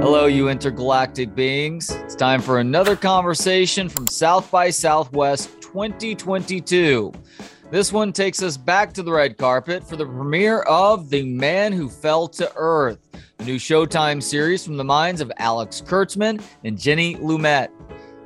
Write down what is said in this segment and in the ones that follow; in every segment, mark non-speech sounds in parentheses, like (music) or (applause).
Hello, you intergalactic beings. It's time for another conversation from South by Southwest 2022. This one takes us back to the red carpet for the premiere of The Man Who Fell to Earth, a new Showtime series from the minds of Alex Kurtzman and Jenny Lumet.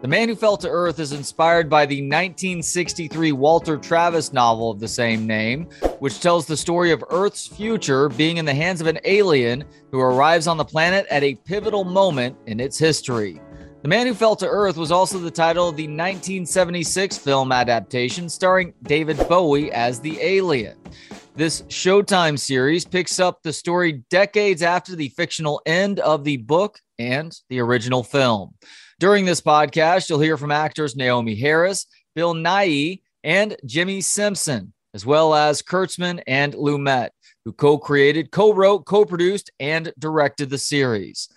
The Man Who Fell to Earth is inspired by the 1963 Walter Tevis novel of the same name, which tells the story of Earth's future being in the hands of an alien who arrives on the planet at a pivotal moment in its history. The Man Who Fell to Earth was also the title of the 1976 film adaptation starring David Bowie as the alien. This Showtime series picks up the story decades after the fictional end of the book and the original film. During this podcast, you'll hear from actors Naomie Harris, Bill Nighy, and Jimmy Simpson, as well as Kurtzman and Lumet, who co created, co wrote, co produced, and directed the series.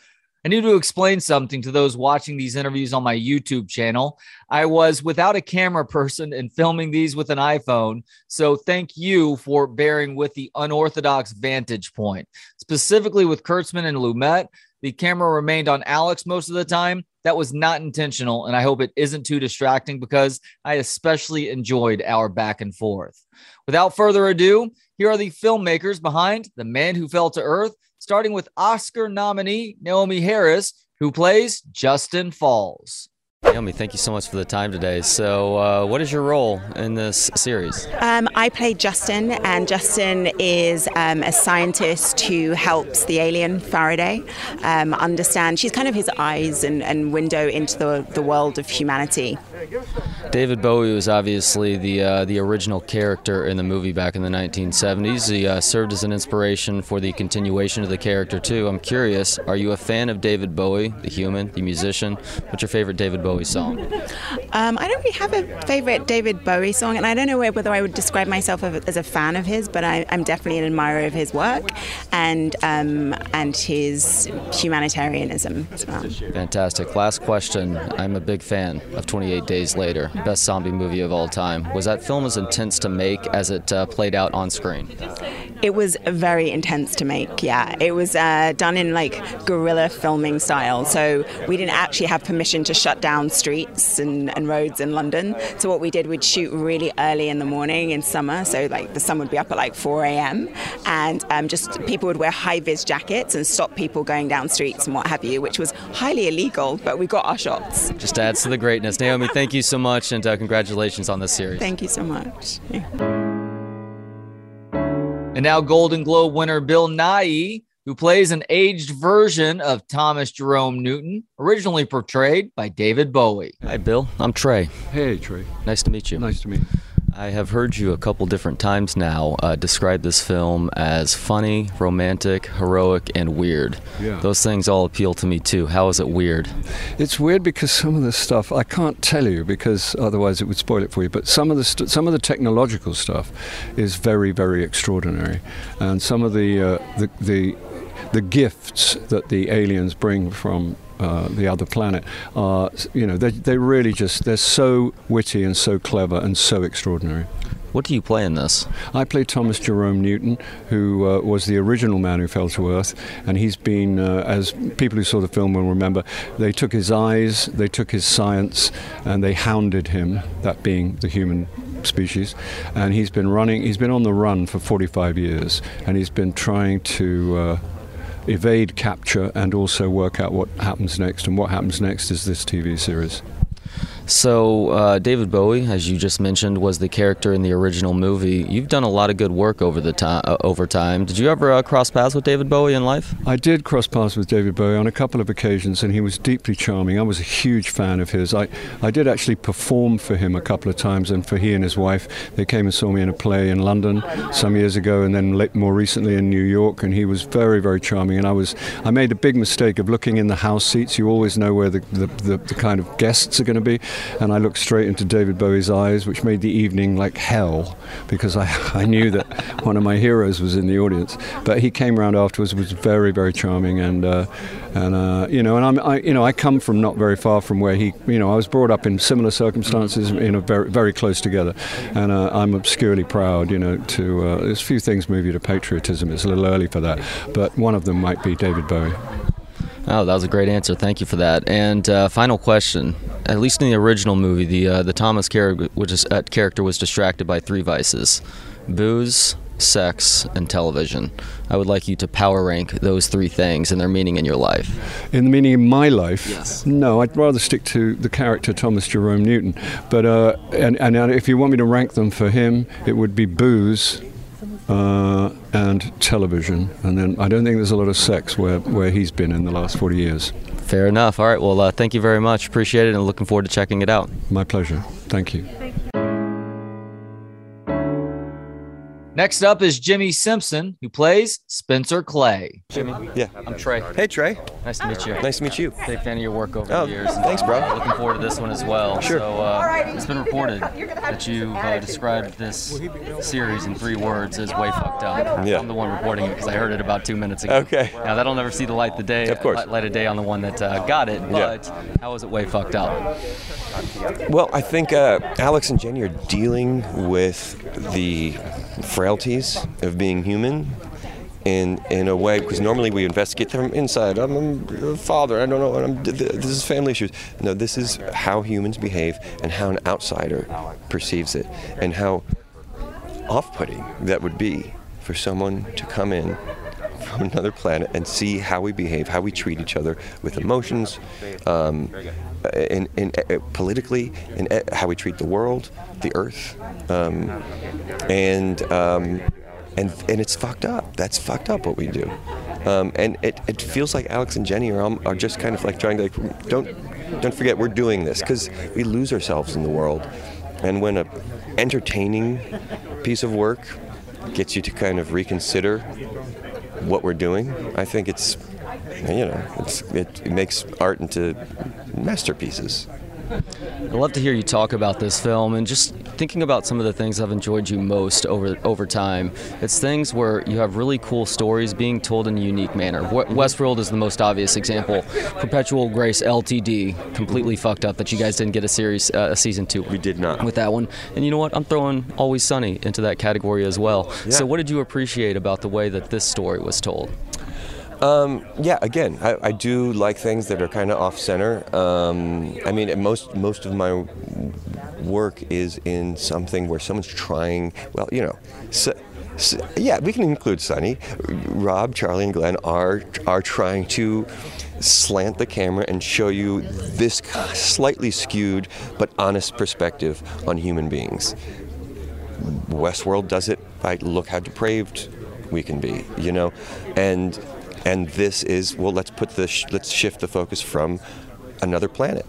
I need to explain something to those watching these interviews on my YouTube channel. I was without a camera person and filming these with an iPhone. So thank you for bearing with the unorthodox vantage point. Specifically with Kurtzman and Lumet, the camera remained on Alex most of the time. That was not intentional, and I hope it isn't too distracting because I especially enjoyed our back and forth. Without further ado, here are the filmmakers behind The Man Who Fell to Earth, starting with Oscar nominee Naomie Harris, who plays Justin Falls. Naomie, thank you so much for the time today. So, uh, what is your role in this series? Um, I play Justin, and Justin is um, a scientist who helps the alien Faraday um, understand. She's kind of his eyes and, and window into the, the world of humanity. David Bowie was obviously the uh, the original character in the movie back in the 1970s. He uh, served as an inspiration for the continuation of the character too. I'm curious, are you a fan of David Bowie, the human, the musician? What's your favorite David Bowie song? Um, I don't really have a favorite David Bowie song, and I don't know whether I would describe myself as a fan of his, but I, am definitely an admirer of his work and um, and his humanitarianism as well. Fantastic. Last question. I'm a big fan of 28 Days Later, best zombie movie of all time. Was that film as intense to make as it uh, played out on screen? It was very intense to make, yeah. It was uh, done in like guerrilla filming style, so we didn't actually have permission to shut down streets and, and roads in London. So what we did, we'd shoot really early in the morning in summer, so like the sun would be up at like 4 a.m. and um, just people would wear high vis jackets and stop people going down streets and what have you, which was highly illegal, but we got our shots. Just adds to the greatness. Naomie, thank you so much and uh, congratulations on this series. Thank you so much. Yeah. And now, Golden Globe winner Bill Nighy, who plays an aged version of Thomas Jerome Newton, originally portrayed by David Bowie. Hi, Bill. I'm Trey. Hey, Trey. Nice to meet you. Nice to meet you. I have heard you a couple different times now uh, describe this film as funny, romantic, heroic, and weird. Yeah. Those things all appeal to me too. How is it weird? It's weird because some of the stuff I can't tell you because otherwise it would spoil it for you. But some of the st- some of the technological stuff is very very extraordinary, and some of the uh, the the the gifts that the aliens bring from uh, the other planet are, you know, they they really just they're so witty and so clever and so extraordinary. What do you play in this? I play Thomas Jerome Newton, who uh, was the original man who fell to Earth, and he's been, uh, as people who saw the film will remember, they took his eyes, they took his science, and they hounded him. That being the human species, and he's been running. He's been on the run for 45 years, and he's been trying to. Uh, evade capture and also work out what happens next. And what happens next is this TV series. So, uh, David Bowie, as you just mentioned, was the character in the original movie. You've done a lot of good work over the time. Uh, over time, did you ever uh, cross paths with David Bowie in life? I did cross paths with David Bowie on a couple of occasions, and he was deeply charming. I was a huge fan of his. I, I did actually perform for him a couple of times, and for he and his wife. They came and saw me in a play in London some years ago, and then more recently in New York. And he was very, very charming. And I was, I made a big mistake of looking in the house seats. You always know where the, the, the, the kind of guests are going to be and I looked straight into David Bowie's eyes, which made the evening like hell because I, (laughs) I knew that one of my heroes was in the audience. But he came around afterwards, was very, very charming, and uh, and uh, you know, and I'm, I, you know, I come from not very far from where he, you know, I was brought up in similar circumstances, you know, very, very close together, and uh, I'm obscurely proud, you know, to uh, there's a few things move you to patriotism. It's a little early for that, but one of them might be David Bowie. Oh, that was a great answer. Thank you for that. And uh, final question: At least in the original movie, the uh, the Thomas character was, uh, character was distracted by three vices: booze, sex, and television. I would like you to power rank those three things and their meaning in your life. In the meaning in my life? Yes. No, I'd rather stick to the character Thomas Jerome Newton. But uh, and, and if you want me to rank them for him, it would be booze. Uh, and television, and then I don't think there's a lot of sex where, where he's been in the last 40 years. Fair enough. All right. Well, uh, thank you very much. Appreciate it, and looking forward to checking it out. My pleasure. Thank you. Next up is Jimmy Simpson, who plays Spencer Clay. Jimmy. Yeah. I'm Trey. Hey, Trey. Nice to meet you. Nice to meet you. Big fan of your work over Oh, the years. thanks, bro. Looking forward to this one as well. Sure. So uh, it's been reported that you've uh, described this series in three words as way fucked up. Yeah. I'm the one reporting it because I heard it about two minutes ago. Okay. Now that'll never see the light the day. Of course. Light, light of day on the one that uh, got it. But how is it way fucked up? Well, I think uh, Alex and Jenny are dealing with the frailties of being human in in a way because normally we investigate from inside. I'm a father. I don't know. I'm, this is family issues. No, this is how humans behave and how an outsider perceives it, and how off-putting that would be for someone to come in from another planet and see how we behave, how we treat each other with emotions, um, in, in, uh, politically, and uh, how we treat the world, the earth, um, and um, and and it's fucked up. That's fucked up what we do, um, and it, it feels like Alex and Jenny are um, are just kind of like trying to like don't don't forget we're doing this because we lose ourselves in the world, and when a entertaining piece of work gets you to kind of reconsider what we're doing, I think it's you know it's, it, it makes art into masterpieces. I'd love to hear you talk about this film and just thinking about some of the things I've enjoyed you most over over time. It's things where you have really cool stories being told in a unique manner. Mm-hmm. Westworld is the most obvious example. Perpetual Grace LTD completely fucked up that you guys didn't get a series uh, a season two. We did not. with that one. And you know what? I'm throwing Always Sunny into that category as well. So what did you appreciate about the way that this story was told? Um, yeah, again, I, I do like things that are kind of off center. Um, I mean, most most of my work is in something where someone's trying. Well, you know, so, so, yeah, we can include Sunny, Rob, Charlie, and Glenn are are trying to slant the camera and show you this slightly skewed but honest perspective on human beings. Westworld does it by look how depraved we can be, you know, and and this is well, let's put the sh- let's shift the focus from another planet.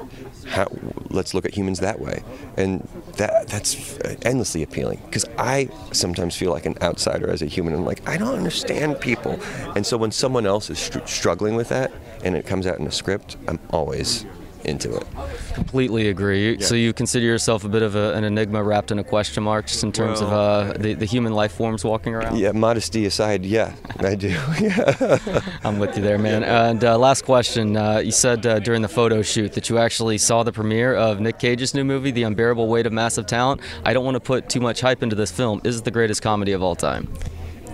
How, let's look at humans that way, and that that's endlessly appealing. Because I sometimes feel like an outsider as a human. I'm like I don't understand people, and so when someone else is str- struggling with that, and it comes out in a script, I'm always into it. Completely agree. So you consider yourself a bit of a, an enigma wrapped in a question mark, just in terms of uh, the, the human life forms walking around. Yeah, modesty aside, yeah, I do. (laughs) yeah. I'm with you there, man. And uh, last question: uh, You said uh, during the photo shoot that you actually saw the premiere of Nick Cage's new movie, The Unbearable Weight of Massive Talent. I don't want to put too much hype into this film. Is it the greatest comedy of all time?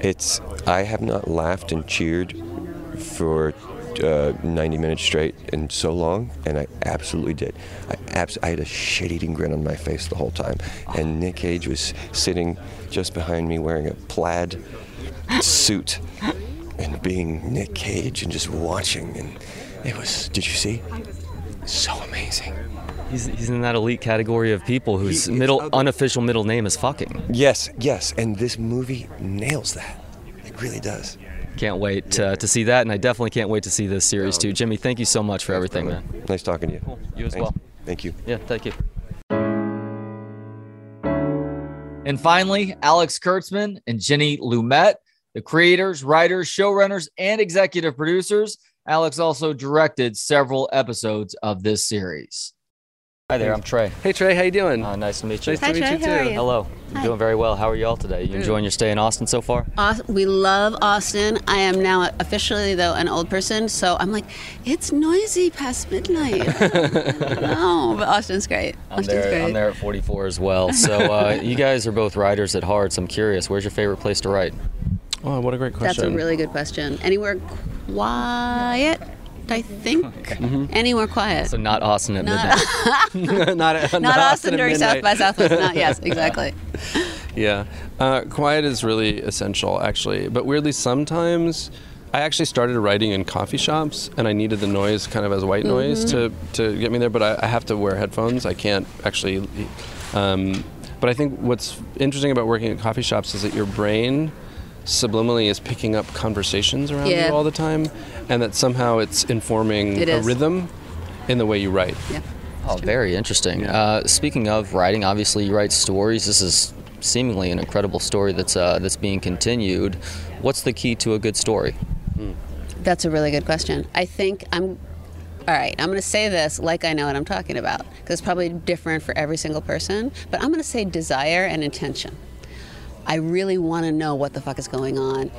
It's I have not laughed and cheered for uh, 90 minutes straight in so long, and I absolutely did. I, abs- I had a shit-eating grin on my face the whole time, and Nick Cage was sitting just behind me wearing a plaid suit and being Nick Cage and just watching, and it was. Did you see? So amazing. He's, he's in that elite category of people whose He middle ugly. unofficial middle name is fucking. Yes, yes, and this movie nails that. It really does. Can't wait uh, to see that, and I definitely can't wait to see this series too. Jimmy, thank you so much for everything, man. Nice talking to you. You as Thanks. well. Thank you. Yeah, thank you. And finally, Alex Kurtzman and Jenny Lumet, the creators, writers, showrunners, and executive producers. Alex also directed several episodes of this series. Hi there, I'm Trey. Hey Trey, how you doing? Uh, nice to meet you. nice Hi, to meet Trey, you how are too. you? Hello. I'm doing very well. How are you all today? You enjoying your stay in Austin so far? Aus- we love Austin. I am now officially though an old person, so I'm like, it's noisy past midnight. (laughs) no, but Austin's great. I'm Austin's there. great. I'm there at 44 as well. So uh, (laughs) you guys are both writers at heart. So I'm curious, where's your favorite place to write? Oh, what a great question. That's a really good question. Anywhere quiet? I think. Any more quiet? So not Austin at Not, midnight. (laughs) (laughs) not, not, not Austin at during South midnight. by Southwest. Not yes, (laughs) exactly. Yeah. Uh, quiet is really essential, actually. But weirdly, sometimes I actually started writing in coffee shops and I needed the noise kind of as white noise to, to get me there, but I, I have to wear headphones. I can't actually. Um, but I think what's interesting about working at coffee shops is that your brain subliminally is picking up conversations around Yeah. you all the time and that somehow it's informing It a rhythm in the way you write. Yeah. Oh, very interesting. Uh, speaking of writing, obviously you write stories. This is seemingly an incredible story that's uh, that's being continued. What's the key to a good story? That's a really good question. I think I'm. All right, I'm going to say this like I know what I'm talking about because it's probably different for every single person. But I'm going to say desire and intention. I really want to know what the fuck is going on,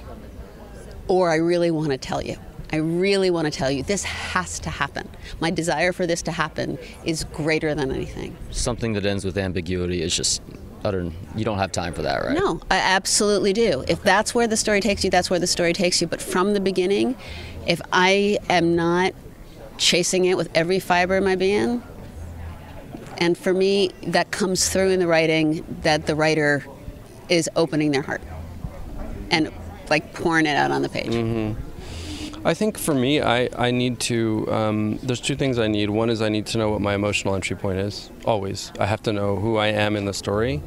or I really want to tell you. I really want to tell you this has to happen. My desire for this to happen is greater than anything. Something that ends with ambiguity is just utter. You don't have time for that, right? No, I absolutely do. If that's where the story takes you, that's where the story takes you. But from the beginning, if I am not chasing it with every fiber of my being, and for me, that comes through in the writing that the writer is opening their heart and like pouring it out on the page. I think for me, I, I need to. Um, there's two things I need. One is I need to know what my emotional entry point is. Always, I have to know who I am in the story,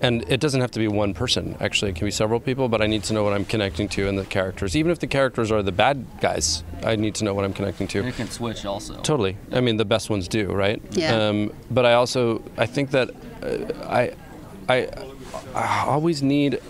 and it doesn't have to be one person. Actually, it can be several people. But I need to know what I'm connecting to in the characters. Even if the characters are the bad guys, I need to know what I'm connecting to. It can switch also. Totally. I mean, the best ones do, right? Yeah. Um, but I also, I think that uh, I, I, I always need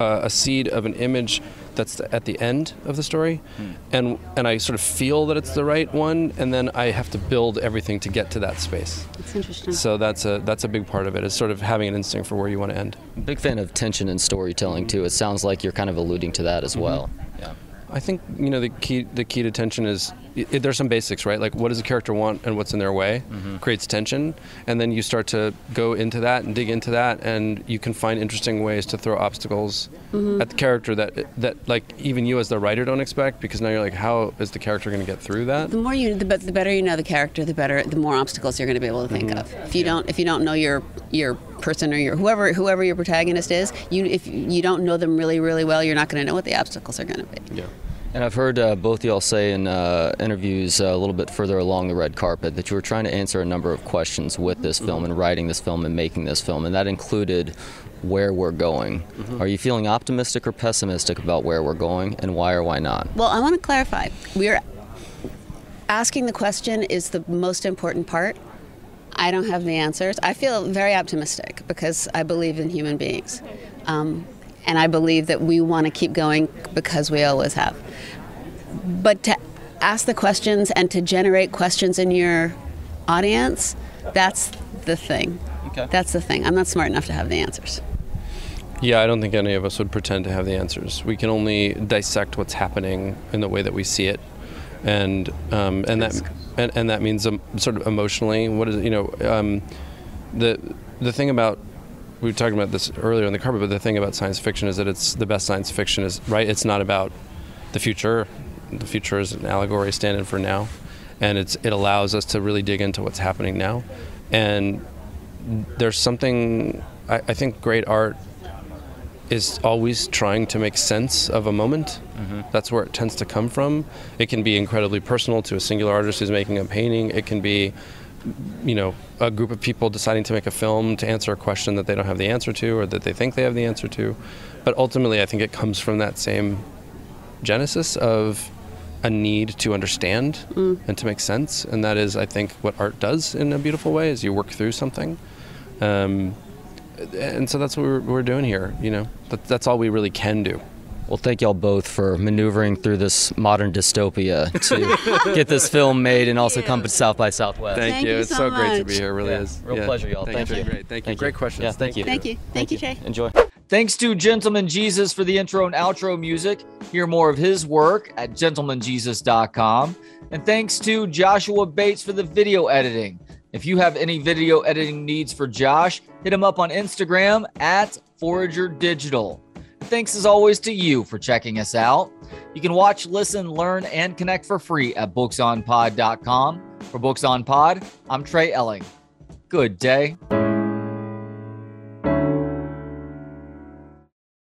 a, a seed of an image that's at the end of the story, hmm. and and I sort of feel that it's the right one, and then I have to build everything to get to that space. It's interesting. So that's a that's a big part of it. Is sort of having an instinct for where you want to end. Big fan of tension and storytelling too. It sounds like you're kind of alluding to that as mm-hmm. well. Yeah. I think you know the key the key to tension is i there's some basics right? Like what does a character want and what's in their way mm-hmm. creates tension. And then you start to go into that and dig into that and you can find interesting ways to throw obstacles mm-hmm. at the character that that like even you as the writer don't expect because now you're like how is the character going to get through that? The more you, the, bet- the better you know the character, the better, the more obstacles you're going to be able to think mm-hmm. of. If you don't, if you don't know your your person or your whoever whoever your protagonist is, you if you don't know them really really well, you're not going to know what the obstacles are going to be. yeah And I've heard uh, both y'all say in uh, interviews uh, a little bit further along the red carpet that you were trying to answer a number of questions with this film and writing this film and making this film, and that included where we're going. Are you feeling optimistic or pessimistic about where we're going, and why or why not? Well, I want to clarify. We're asking the question is the most important part. I don't have the answers. I feel very optimistic because I believe in human beings. Um, and I believe that we want to keep going because we always have. But to ask the questions and to generate questions in your audience, that's the thing. Okay. That's the thing. I'm not smart enough to have the answers. yeah i don't think any of us would pretend to have the answers we can only dissect what's happening in the way that we see it and um, and that and, and that means um, sort of emotionally what is it, you know um, the the thing about we were talking about this earlier in the carpet but the thing about science fiction is that it's the best science fiction is right it's not about the future the future is an allegory standing for now and it's it allows us to really dig into what's happening now and there's something I, I think great art is always trying to make sense of a moment. Mm-hmm. That's where it tends to come from. It can be incredibly personal to a singular artist who's making a painting. It can be, you know, a group of people deciding to make a film to answer a question that they don't have the answer to or that they think they have the answer to. But ultimately, I think it comes from that same genesis of a need to understand and to make sense. And that is, I think, what art does in a beautiful way is you work through something. Um, and so that's what we're, we're doing here. You know, that, that's all we really can do. Well, thank y'all both for maneuvering through this modern dystopia to (laughs) get this film made and also come to South by Southwest. Thank, Thank you. you It's so so great to be here. It really Yeah, is. real pleasure, y'all. Thank you. you. Great. Thank you. Great questions. Yeah, thank you. Thank you. Thank you, Jay. Enjoy. Thanks to Gentleman Jesus for the intro and outro music. Hear more of his work at gentlemanjesus.com. And thanks to Joshua Bates for the video editing. If you have any video editing needs for Josh, hit him up on Instagram at Forager Digital. Thanks as always to you for checking us out. You can watch, listen, learn, and connect for free at booksonpod.com. For Books on Pod, I'm Trey Elling. Good day.